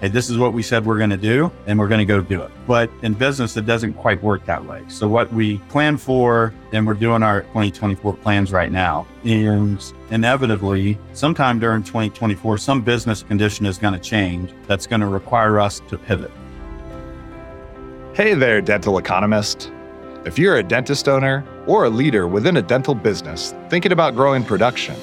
hey, this is what we said we're going to do, and we're going to go do it. But in business, it doesn't quite work that way. So what we plan for, and we're doing our 2024 plans right now, is inevitably sometime during 2024, some business condition is going to change that's going to require us to pivot. Hey there, dental economist. If you're a dentist owner or a leader within a dental business thinking about growing production,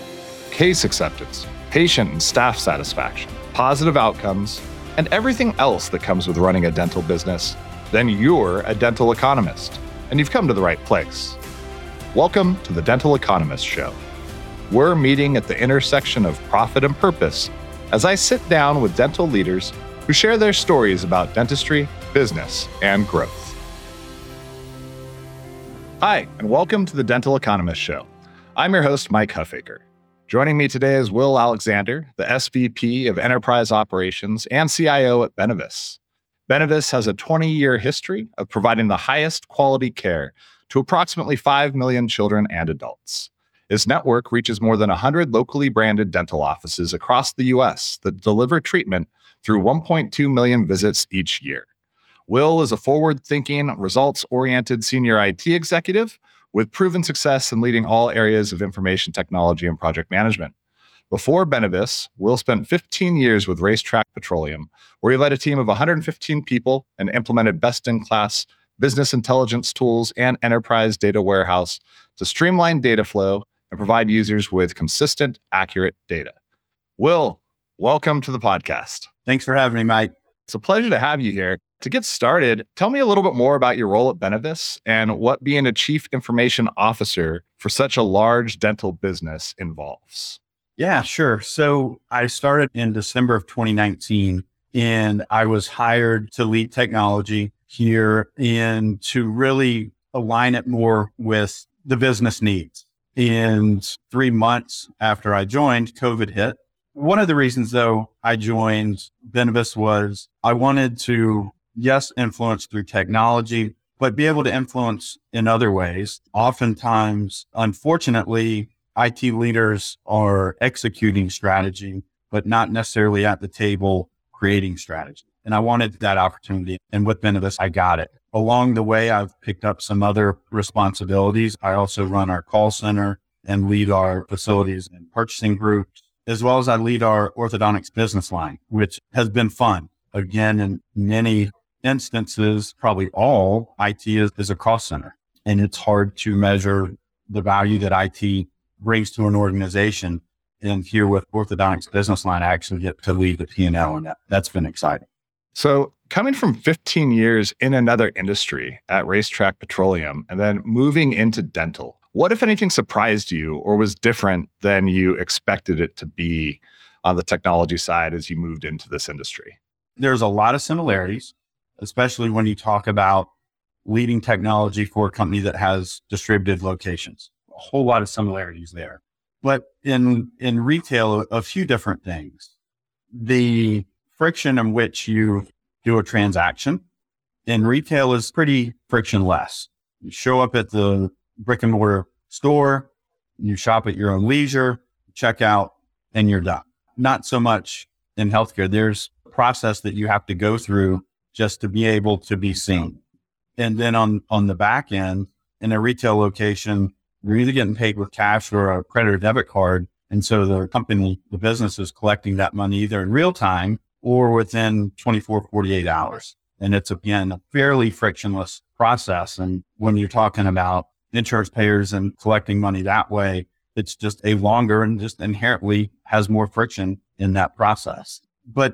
case acceptance, patient and staff satisfaction, positive outcomes, and everything else that comes with running a dental business, then you're a dental economist, and you've come to the right place. Welcome to the Dental Economist Show. We're meeting at the intersection of profit and purpose as I sit down with dental leaders who share their stories about dentistry, business, and growth. Hi, and welcome to the Dental Economist Show. I'm your host, Mike Huffaker. Joining me today is Will Alexander, the SVP of Enterprise Operations and CIO at Benevis. Benevis has a 20 year history of providing the highest quality care to approximately 5 million children and adults. Its network reaches more than 100 locally branded dental offices across the U.S. that deliver treatment through 1.2 million visits each year. Will is a forward thinking, results oriented senior IT executive with proven success in leading all areas of information technology and project management. Before Benevis, Will spent 15 years with RaceTrac Petroleum, where he led a team of 115 people and implemented best in class business intelligence tools and enterprise data warehouse to streamline data flow and provide users with consistent, accurate data. Will, welcome to the podcast. Thanks for having me, Mike. It's a pleasure to have you here. To get started, tell me a little bit more about your role at Benevis and what being a chief information officer for such a large dental business involves. Yeah, sure. So I started in December of 2019 and I was hired to lead technology here and to really align it more with the business needs. And three months after I joined, COVID hit. One of the reasons though I joined Benevis was I wanted to yes, influence through technology, but be able to influence in other ways. Oftentimes, unfortunately, IT leaders are executing strategy, but not necessarily at the table creating strategy. And I wanted that opportunity. And with Benevis, I got it. Along the way, I've picked up some other responsibilities. I also run our call center and lead our facilities and purchasing groups, as well as I lead our orthodontics business line, which has been fun. Again, in many instances, probably all, IT is, is a cost center. And it's hard to measure the value that IT brings to an organization. And here with orthodontics business line, I actually get to lead the P&L and that, that's been exciting. So coming from 15 years in another industry at RaceTrac Petroleum and then moving into dental, what, if anything, surprised you or was different than you expected it to be on the technology side as you moved into this industry? There's a lot of similarities especially when you talk about leading technology for a company that has distributed locations. A whole lot of similarities there. But in, in retail, a few different things. The friction in which you do a transaction in retail is pretty frictionless. You show up at the brick and mortar store, you shop at your own leisure, check out, and you're done. Not so much in healthcare. There's a process that you have to go through just to be able to be seen. And then on, on the back end, in a retail location, you're either getting paid with cash or a credit or debit card. And so the company, the business is collecting that money either in real time or within 24, 48 hours. And it's again a fairly frictionless process. And when you're talking about insurance payers and collecting money that way, it's just a longer and just inherently has more friction in that process. But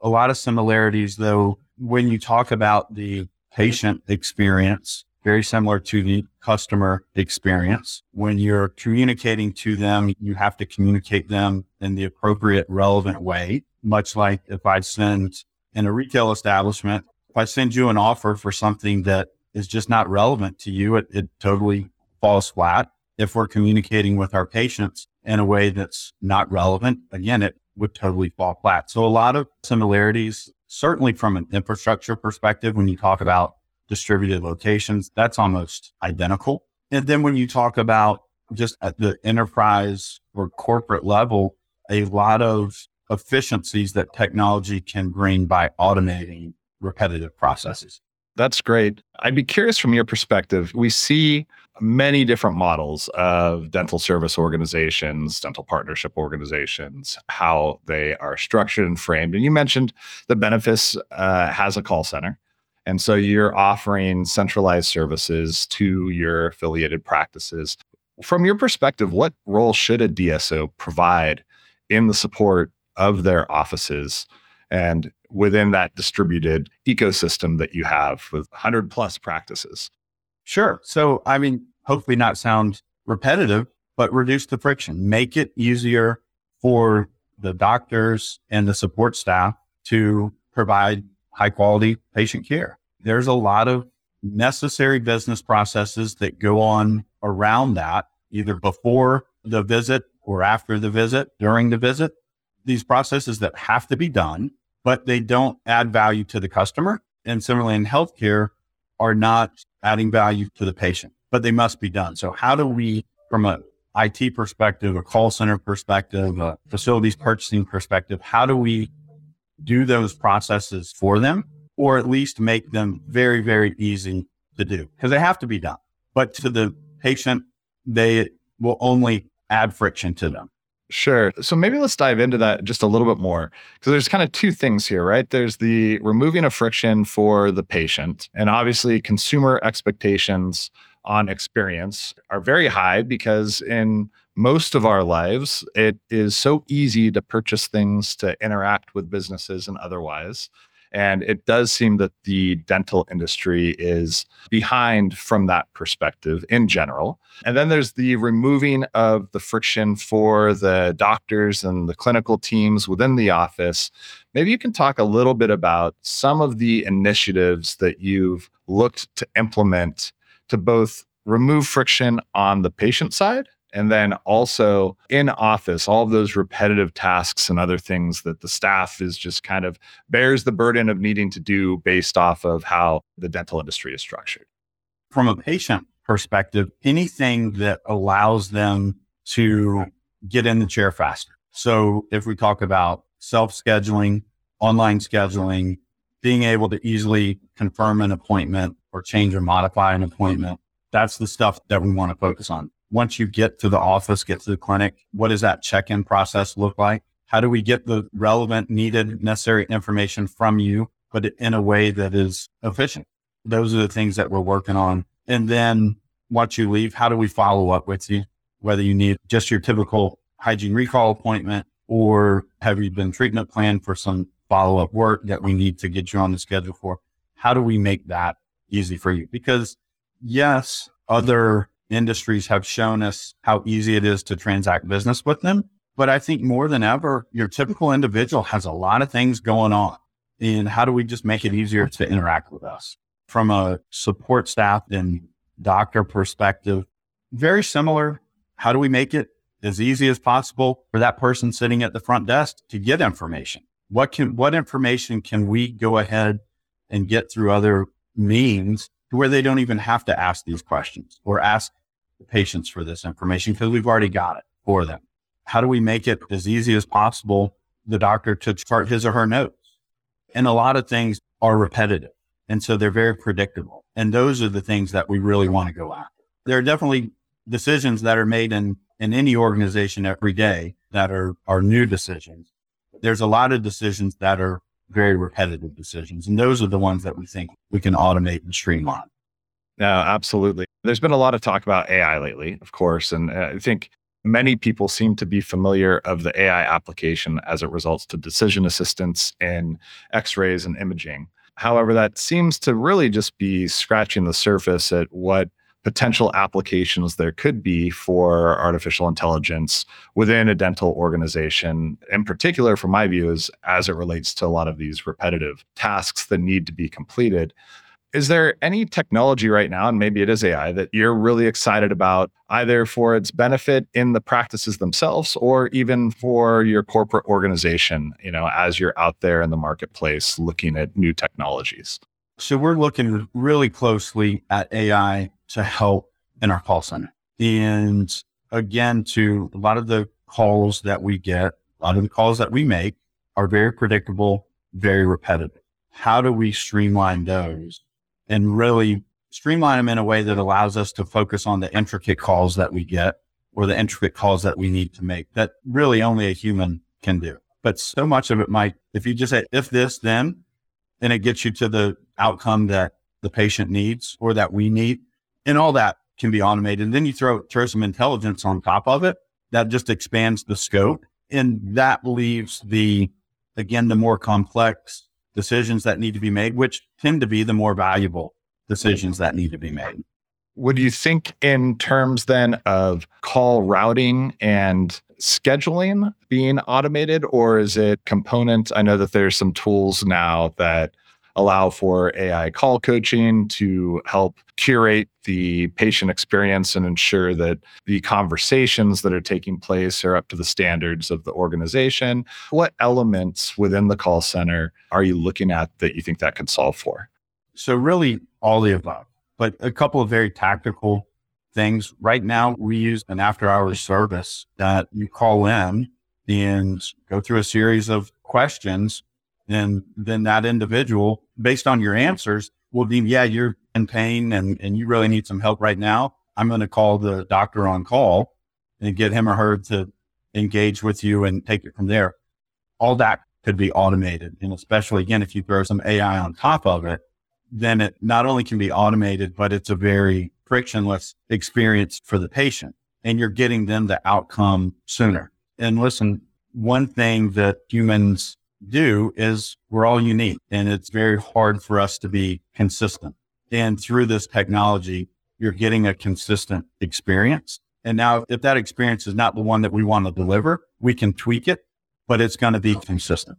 a lot of similarities though when you talk about the patient experience, very similar to the customer experience. When you're communicating to them, you have to communicate them in the appropriate, relevant way. Much like if I send in a retail establishment, if I send you an offer for something that is just not relevant to you, it, it totally falls flat. If we're communicating with our patients in a way that's not relevant, again, it would totally fall flat. So a lot of similarities certainly from an infrastructure perspective, when you talk about distributed locations, that's almost identical. And then when you talk about just at the enterprise or corporate level, a lot of efficiencies that technology can bring by automating repetitive processes. That's great. I'd be curious from your perspective. We see many different models of dental service organizations, dental partnership organizations, how they are structured and framed. And you mentioned the Benevis uh, has a call center. And so you're offering centralized services to your affiliated practices. From your perspective, what role should a DSO provide in the support of their offices and within that distributed ecosystem that you have with 100 plus practices? Sure. So, I mean, hopefully not sound repetitive, but reduce the friction, make it easier for the doctors and the support staff to provide high quality patient care. There's a lot of necessary business processes that go on around that, either before the visit or after the visit, during the visit. These processes that have to be done, but they don't add value to the customer. And similarly in healthcare are not adding value to the patient, but they must be done. So how do we, from a IT perspective, a call center perspective, a facilities purchasing perspective, how do we do those processes for them or at least make them very, very easy to do because they have to be done. But to the patient, they will only add friction to them. Sure. So maybe let's dive into that just a little bit more because there's kind of two things here, right? There's the removing of friction for the patient, and obviously consumer expectations on experience are very high because in most of our lives, it is so easy to purchase things, to interact with businesses and otherwise. And it does seem that the dental industry is behind from that perspective in general. And then there's the removing of the friction for the doctors and the clinical teams within the office. Maybe you can talk a little bit about some of the initiatives that you've looked to implement to both remove friction on the patient side and then also in office, all of those repetitive tasks and other things that the staff is just kind of bears the burden of needing to do based off of how the dental industry is structured. From a patient perspective, anything that allows them to get in the chair faster. So if we talk about self scheduling, online scheduling, being able to easily confirm an appointment or change or modify an appointment, that's the stuff that we want to focus on once you get to the office, get to the clinic, what does that check in process look like? How do we get the relevant, needed, necessary information from you, but in a way that is efficient? Those are the things that we're working on. And then once you leave, how do we follow up with you? Whether you need just your typical hygiene recall appointment or have you been treatment planned for some follow up work that we need to get you on the schedule for? How do we make that easy for you? Because yes, other industries have shown us how easy it is to transact business with them. But I think more than ever, your typical individual has a lot of things going on. And how do we just make it easier to interact with us? From a support staff and doctor perspective, very similar. How do we make it as easy as possible for that person sitting at the front desk to get information? What can, what information can we go ahead and get through other means to where they don't even have to ask these questions or ask the patients for this information because we've already got it for them. How do we make it as easy as possible the doctor to chart his or her notes? And a lot of things are repetitive. And so they're very predictable. And those are the things that we really want to go after. There are definitely decisions that are made in, in any organization every day that are, are new decisions. There's a lot of decisions that are very repetitive decisions. And those are the ones that we think we can automate and streamline. No, absolutely. There's been a lot of talk about AI lately, of course, and uh, I think many people seem to be familiar of the AI application as it results to decision assistance in x-rays and imaging. However, that seems to really just be scratching the surface at what potential applications there could be for artificial intelligence within a dental organization in particular from my view is as it relates to a lot of these repetitive tasks that need to be completed is there any technology right now, and maybe it is AI, that you're really excited about, either for its benefit in the practices themselves or even for your corporate organization, you know, as you're out there in the marketplace looking at new technologies? So we're looking really closely at AI to help in our call center. And again, to a lot of the calls that we get, a lot of the calls that we make are very predictable, very repetitive. How do we streamline those and really streamline them in a way that allows us to focus on the intricate calls that we get or the intricate calls that we need to make that really only a human can do. But so much of it might, if you just say, if this, then, and it gets you to the outcome that the patient needs or that we need. And all that can be automated. And then you throw, throw some intelligence on top of it that just expands the scope. And that leaves the, again, the more complex decisions that need to be made, which tend to be the more valuable decisions that need to be made. Would you think in terms then of call routing and scheduling being automated, or is it component? I know that there's some tools now that allow for AI call coaching to help curate the patient experience and ensure that the conversations that are taking place are up to the standards of the organization. What elements within the call center are you looking at that you think that could solve for? So, really, all the above, but a couple of very tactical things. Right now, we use an after hours service that you call in and go through a series of questions. And then that individual, based on your answers, will deem, yeah, you're in pain and, and you really need some help right now. I'm going to call the doctor on call and get him or her to engage with you and take it from there. All that could be automated. And especially again, if you throw some AI on top of it, then it not only can be automated, but it's a very frictionless experience for the patient and you're getting them the outcome sooner. And listen, one thing that humans do is we're all unique and it's very hard for us to be consistent. And through this technology, you're getting a consistent experience. And now if that experience is not the one that we want to deliver, we can tweak it, but it's going to be consistent.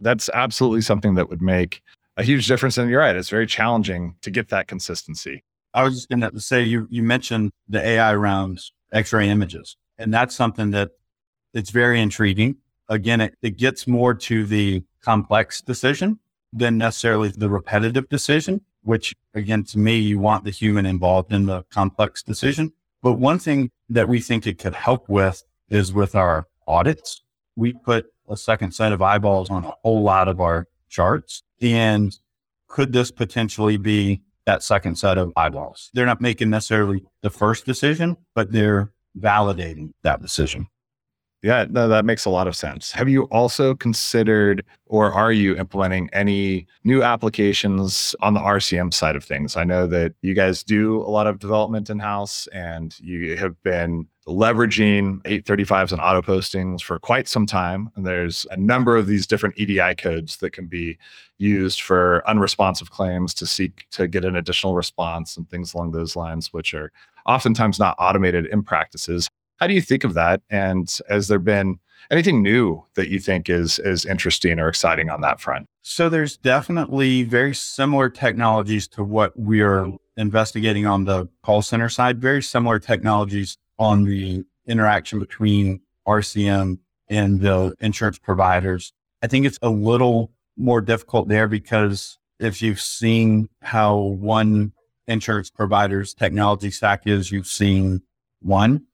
That's absolutely something that would make a huge difference. And you're right, it's very challenging to get that consistency. I was just going to say you you mentioned the AI around X-ray images, and that's something that it's very intriguing. Again, it, it gets more to the complex decision than necessarily the repetitive decision. Which again, to me, you want the human involved in the complex decision. But one thing that we think it could help with is with our audits. We put a second set of eyeballs on a whole lot of our charts and could this potentially be that second set of eyeballs? They're not making necessarily the first decision, but they're validating that decision. Yeah, no, that makes a lot of sense. Have you also considered or are you implementing any new applications on the RCM side of things? I know that you guys do a lot of development in house and you have been leveraging 835s and auto postings for quite some time. And there's a number of these different EDI codes that can be used for unresponsive claims to seek to get an additional response and things along those lines, which are oftentimes not automated in practices. How do you think of that? And has there been anything new that you think is is interesting or exciting on that front? So there's definitely very similar technologies to what we're investigating on the call center side, very similar technologies on the interaction between RCM and the insurance providers. I think it's a little more difficult there because if you've seen how one insurance provider's technology stack is, you've seen one.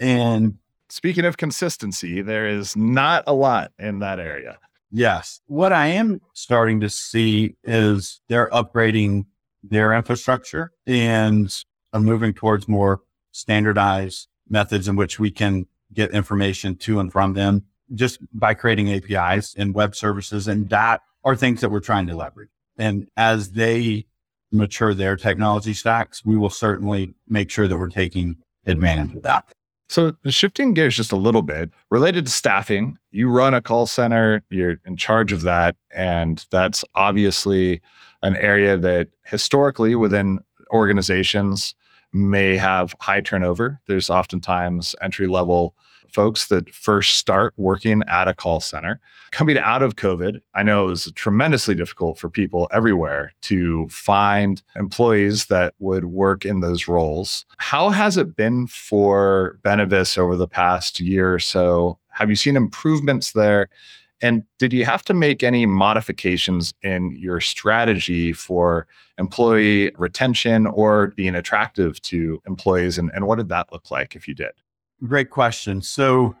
And speaking of consistency, there is not a lot in that area. Yes. What I am starting to see is they're upgrading their infrastructure and are moving towards more standardized methods in which we can get information to and from them just by creating APIs and web services. And that are things that we're trying to leverage. And as they mature their technology stacks, we will certainly make sure that we're taking advantage of that. So, shifting gears just a little bit related to staffing, you run a call center, you're in charge of that. And that's obviously an area that historically within organizations may have high turnover. There's oftentimes entry level folks that first start working at a call center. Coming out of COVID, I know it was tremendously difficult for people everywhere to find employees that would work in those roles. How has it been for Benevis over the past year or so? Have you seen improvements there? And did you have to make any modifications in your strategy for employee retention or being attractive to employees? And, and what did that look like if you did? Great question. So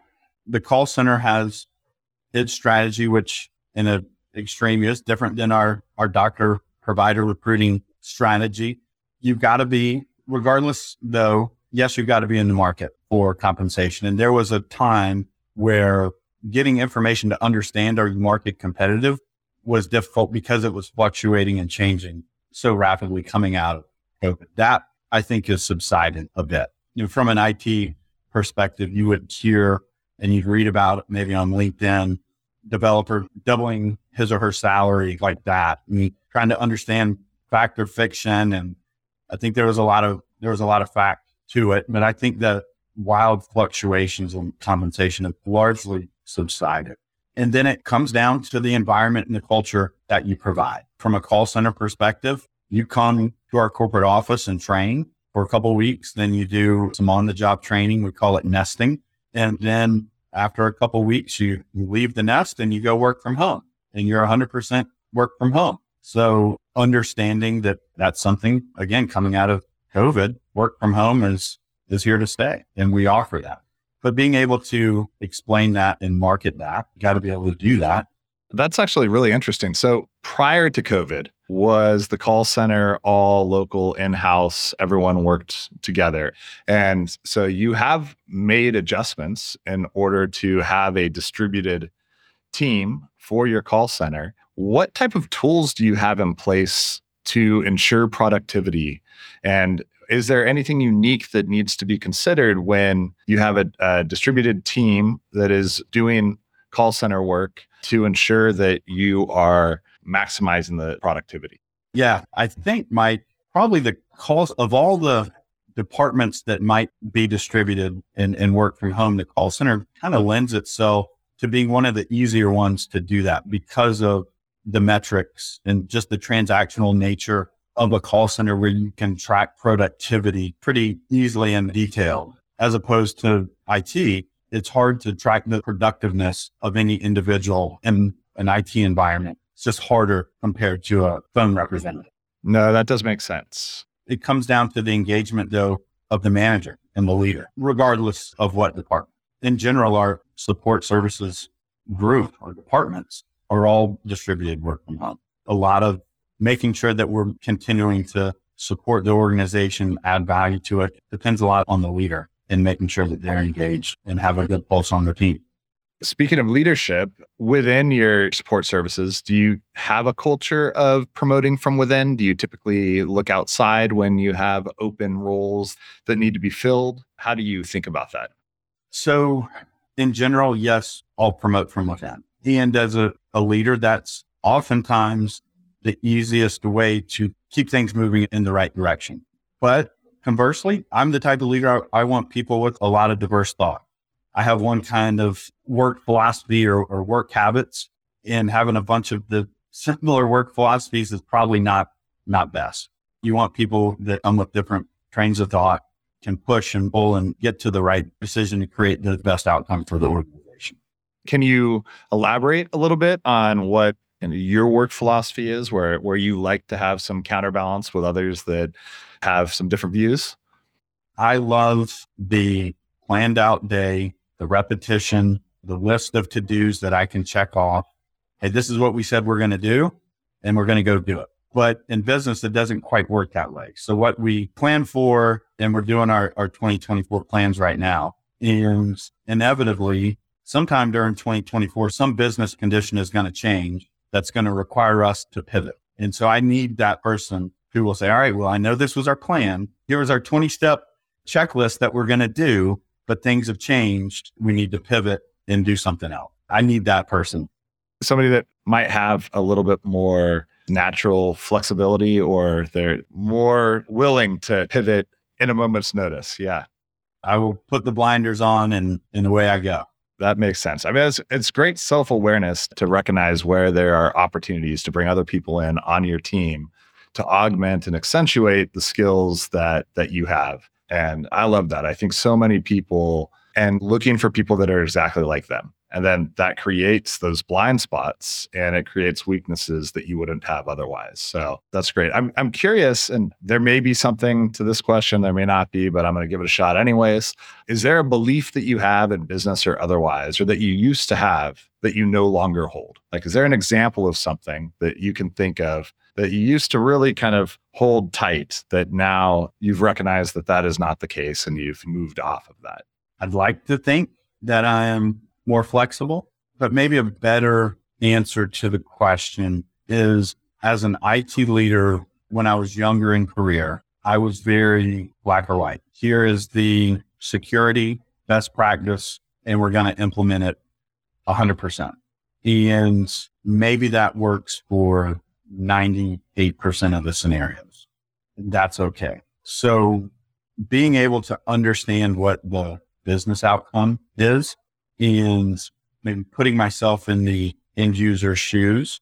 the call center has its strategy, which in an extreme is different than our, our doctor provider recruiting strategy. You've got to be, regardless though, yes, you've got to be in the market for compensation. And there was a time where getting information to understand are you market competitive was difficult because it was fluctuating and changing so rapidly coming out of COVID. That I think is subsided a bit. You know, from an IT perspective, you would hear and you'd read about maybe on LinkedIn, developer doubling his or her salary like that. I mean, trying to understand fact or fiction. And I think there was a lot of, there was a lot of fact to it, but I think that wild fluctuations in compensation have largely subsided. And then it comes down to the environment and the culture that you provide. From a call center perspective, you come to our corporate office and train for a couple weeks. Then you do some on the job training. We call it nesting. And then after a couple weeks, you, leave the nest and you go work from home and you're 100% work from home. So understanding that that's something, again, coming out of COVID, work from home is, is here to stay. And we offer that. But being able to explain that and market that, got to be able to do that. That's actually really interesting. So prior to COVID, was the call center all local in house? Everyone worked together. And so you have made adjustments in order to have a distributed team for your call center. What type of tools do you have in place to ensure productivity? And is there anything unique that needs to be considered when you have a, a distributed team that is doing call center work to ensure that you are maximizing the productivity? Yeah, I think my probably the cost of all the departments that might be distributed and, and work from home, the call center kind of lends itself to being one of the easier ones to do that because of the metrics and just the transactional nature of a call center where you can track productivity pretty easily in detail as opposed to IT. It's hard to track the productiveness of any individual in an IT environment. It's just harder compared to a phone representative. No, that does make sense. It comes down to the engagement though of the manager and the leader, regardless of what department. In general, our support services group or departments are all distributed work from home. A lot of making sure that we're continuing to support the organization, add value to it depends a lot on the leader and making sure that they're engaged and have a good pulse on their team. Speaking of leadership within your support services, do you have a culture of promoting from within? Do you typically look outside when you have open roles that need to be filled? How do you think about that? So, in general, yes, I'll promote from within. And as a, a leader, that's oftentimes the easiest way to keep things moving in the right direction. But conversely, I'm the type of leader I, I want people with a lot of diverse thought. I have one kind of work philosophy or, or work habits and having a bunch of the similar work philosophies is probably not, not best. You want people that come with different trains of thought, can push and pull and get to the right decision to create the best outcome for the organization. Can you elaborate a little bit on what your work philosophy is, where where you like to have some counterbalance with others that have some different views? I love the planned out day the repetition, the list of to dos that I can check off. Hey, this is what we said we're going to do, and we're going to go do it. But in business, it doesn't quite work that way. So what we plan for, and we're doing our, our 2024 plans right now, is inevitably sometime during 2024, some business condition is going to change that's going to require us to pivot. And so I need that person who will say, all right, well, I know this was our plan. Here was our 20 step checklist that we're going to do but things have changed. We need to pivot and do something else. I need that person. Somebody that might have a little bit more natural flexibility or they're more willing to pivot in a moment's notice. Yeah. I will put the blinders on and, and away I go. That makes sense. I mean, it's, it's great self awareness to recognize where there are opportunities to bring other people in on your team to augment and accentuate the skills that that you have. And I love that. I think so many people and looking for people that are exactly like them. And then that creates those blind spots and it creates weaknesses that you wouldn't have otherwise. So that's great. I'm, I'm curious, and there may be something to this question, there may not be, but I'm going to give it a shot anyways. Is there a belief that you have in business or otherwise, or that you used to have that you no longer hold? Like, is there an example of something that you can think of that you used to really kind of hold tight that now you've recognized that that is not the case and you've moved off of that? I'd like to think that I am more flexible. But maybe a better answer to the question is as an IT leader, when I was younger in career, I was very black or white. Here is the security best practice, and we're going to implement it 100%. And maybe that works for 98% of the scenarios. That's okay. So being able to understand what the business outcome is and maybe putting myself in the end user shoes.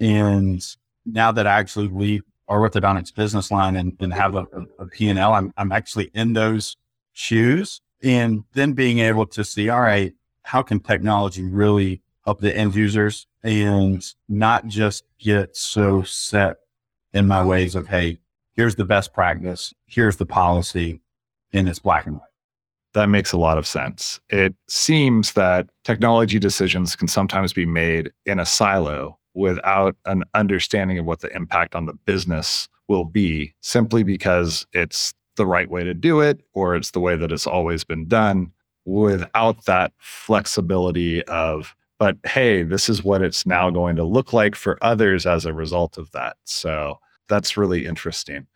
And now that I actually leave our orthodontics business line and, and have a, a, a P&L, I'm, I'm actually in those shoes. And then being able to see, all right, how can technology really help the end users and not just get so set in my ways of, hey, here's the best practice, here's the policy, and it's black and white. That makes a lot of sense. It seems that technology decisions can sometimes be made in a silo without an understanding of what the impact on the business will be, simply because it's the right way to do it or it's the way that it's always been done without that flexibility of, but hey, this is what it's now going to look like for others as a result of that. So that's really interesting.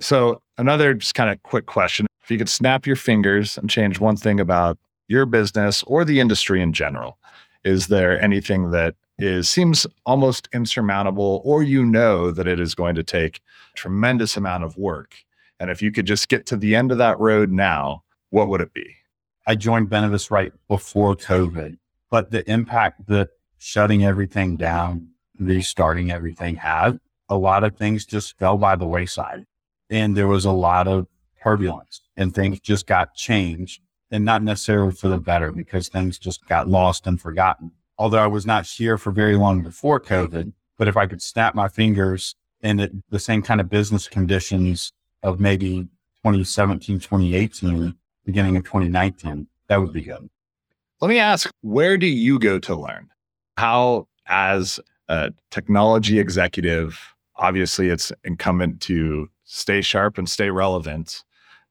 So, another just kind of quick question if you could snap your fingers and change one thing about your business or the industry in general, is there anything that is seems almost insurmountable or you know that it is going to take tremendous amount of work? And if you could just get to the end of that road now what would it be? I joined benevis right before covid but the impact that shutting everything down restarting everything had a lot of things just fell by the wayside. And there was a lot of turbulence and things just got changed and not necessarily for the better because things just got lost and forgotten. Although I was not here for very long before COVID, but if I could snap my fingers and it, the same kind of business conditions of maybe 2017, 2018, beginning of 2019, that would be good. Let me ask, where do you go to learn? How, as a technology executive, obviously it's incumbent to stay sharp and stay relevant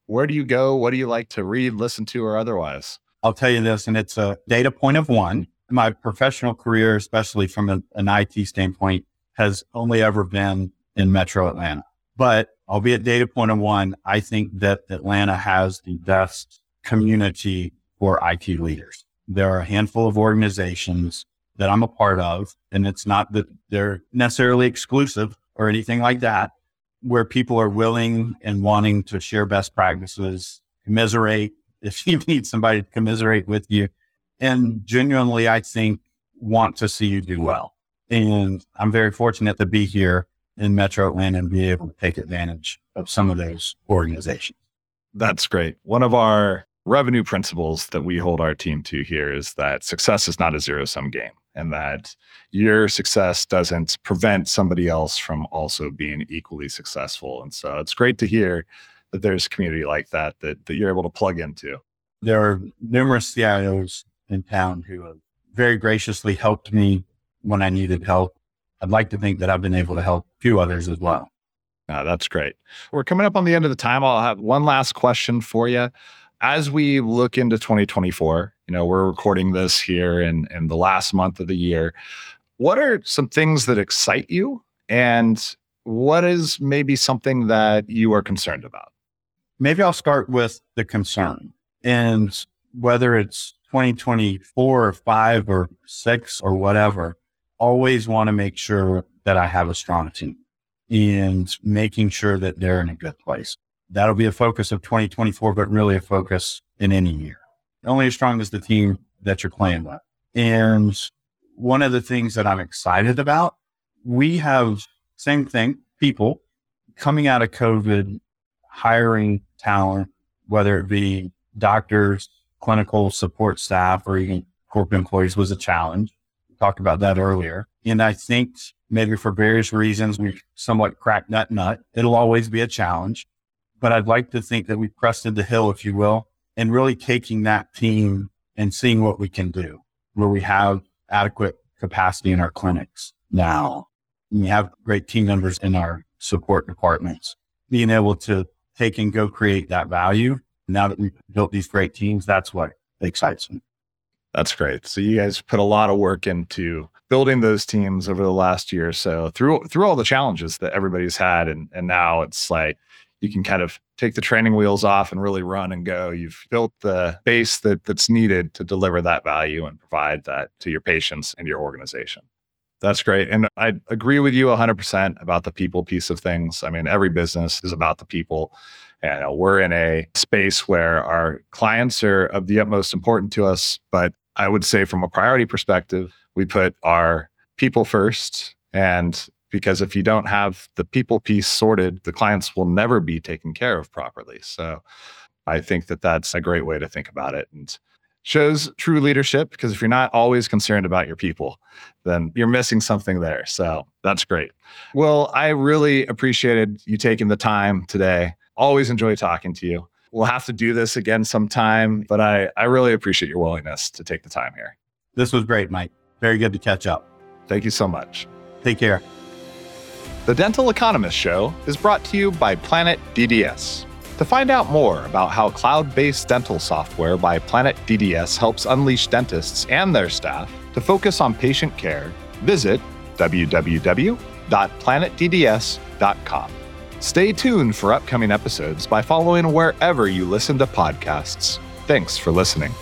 where do you go? What do you like to read, listen to, or otherwise? I'll tell you this, and it's a data point of one. My professional career, especially from a, an IT standpoint, has only ever been in Metro Atlanta. But albeit data point of one, I think that Atlanta has the best community for IT leaders. There are a handful of organizations that I'm a part of, and it's not that they're necessarily exclusive or anything like that, where people are willing and wanting to share best practices, commiserate if you need somebody to commiserate with you, and genuinely, I think, want to see you do well. And I'm very fortunate to be here in Metro Atlanta and be able to take advantage of some of those organizations. That's great. One of our revenue principles that we hold our team to here is that success is not a zero sum game and that your success doesn't prevent somebody else from also being equally successful. And so it's great to hear that there's a community like that that, that you're able to plug into. There are numerous CIOs in town who have very graciously helped me when I needed help. I'd like to think that I've been able to help a few others as well. Uh, that's great. We're coming up on the end of the time. I'll have one last question for you as we look into 2024, you know, we're recording this here in, in the last month of the year. What are some things that excite you? And what is maybe something that you are concerned about? Maybe I'll start with the concern. And whether it's 2024 or five or six or whatever, always want to make sure that I have a strong team and making sure that they're in a good place that'll be a focus of 2024, but really a focus in any year. Only as strong as the team that you're playing with. And one of the things that I'm excited about, we have same thing, people coming out of COVID, hiring talent, whether it be doctors, clinical support staff, or even corporate employees was a challenge. We talked about that earlier. And I think maybe for various reasons, we somewhat cracked that nut. It'll always be a challenge, but I'd like to think that we've crested the hill, if you will, and really taking that team and seeing what we can do where we have adequate capacity in our clinics now. We have great team members in our support departments, being able to take and go create that value. Now that we've built these great teams, that's what excites me. That's great. So you guys put a lot of work into building those teams over the last year or so through through all the challenges that everybody's had and and now it's like you can kind of take the training wheels off and really run and go. You've built the base that that's needed to deliver that value and provide that to your patients and your organization. That's great. And I agree with you 100% about the people piece of things. I mean, every business is about the people. And we're in a space where our clients are of the utmost importance to us. But I would say, from a priority perspective, we put our people first and because if you don't have the people piece sorted, the clients will never be taken care of properly. So I think that that's a great way to think about it and shows true leadership because if you're not always concerned about your people, then you're missing something there. So that's great. Well, I really appreciated you taking the time today. Always enjoy talking to you. We'll have to do this again sometime, but I, I really appreciate your willingness to take the time here. This was great, Mike. Very good to catch up. Thank you so much. Take care. The Dental Economist Show is brought to you by Planet DDS. To find out more about how cloud based dental software by Planet DDS helps unleash dentists and their staff to focus on patient care, visit www.planetdds.com. Stay tuned for upcoming episodes by following wherever you listen to podcasts. Thanks for listening.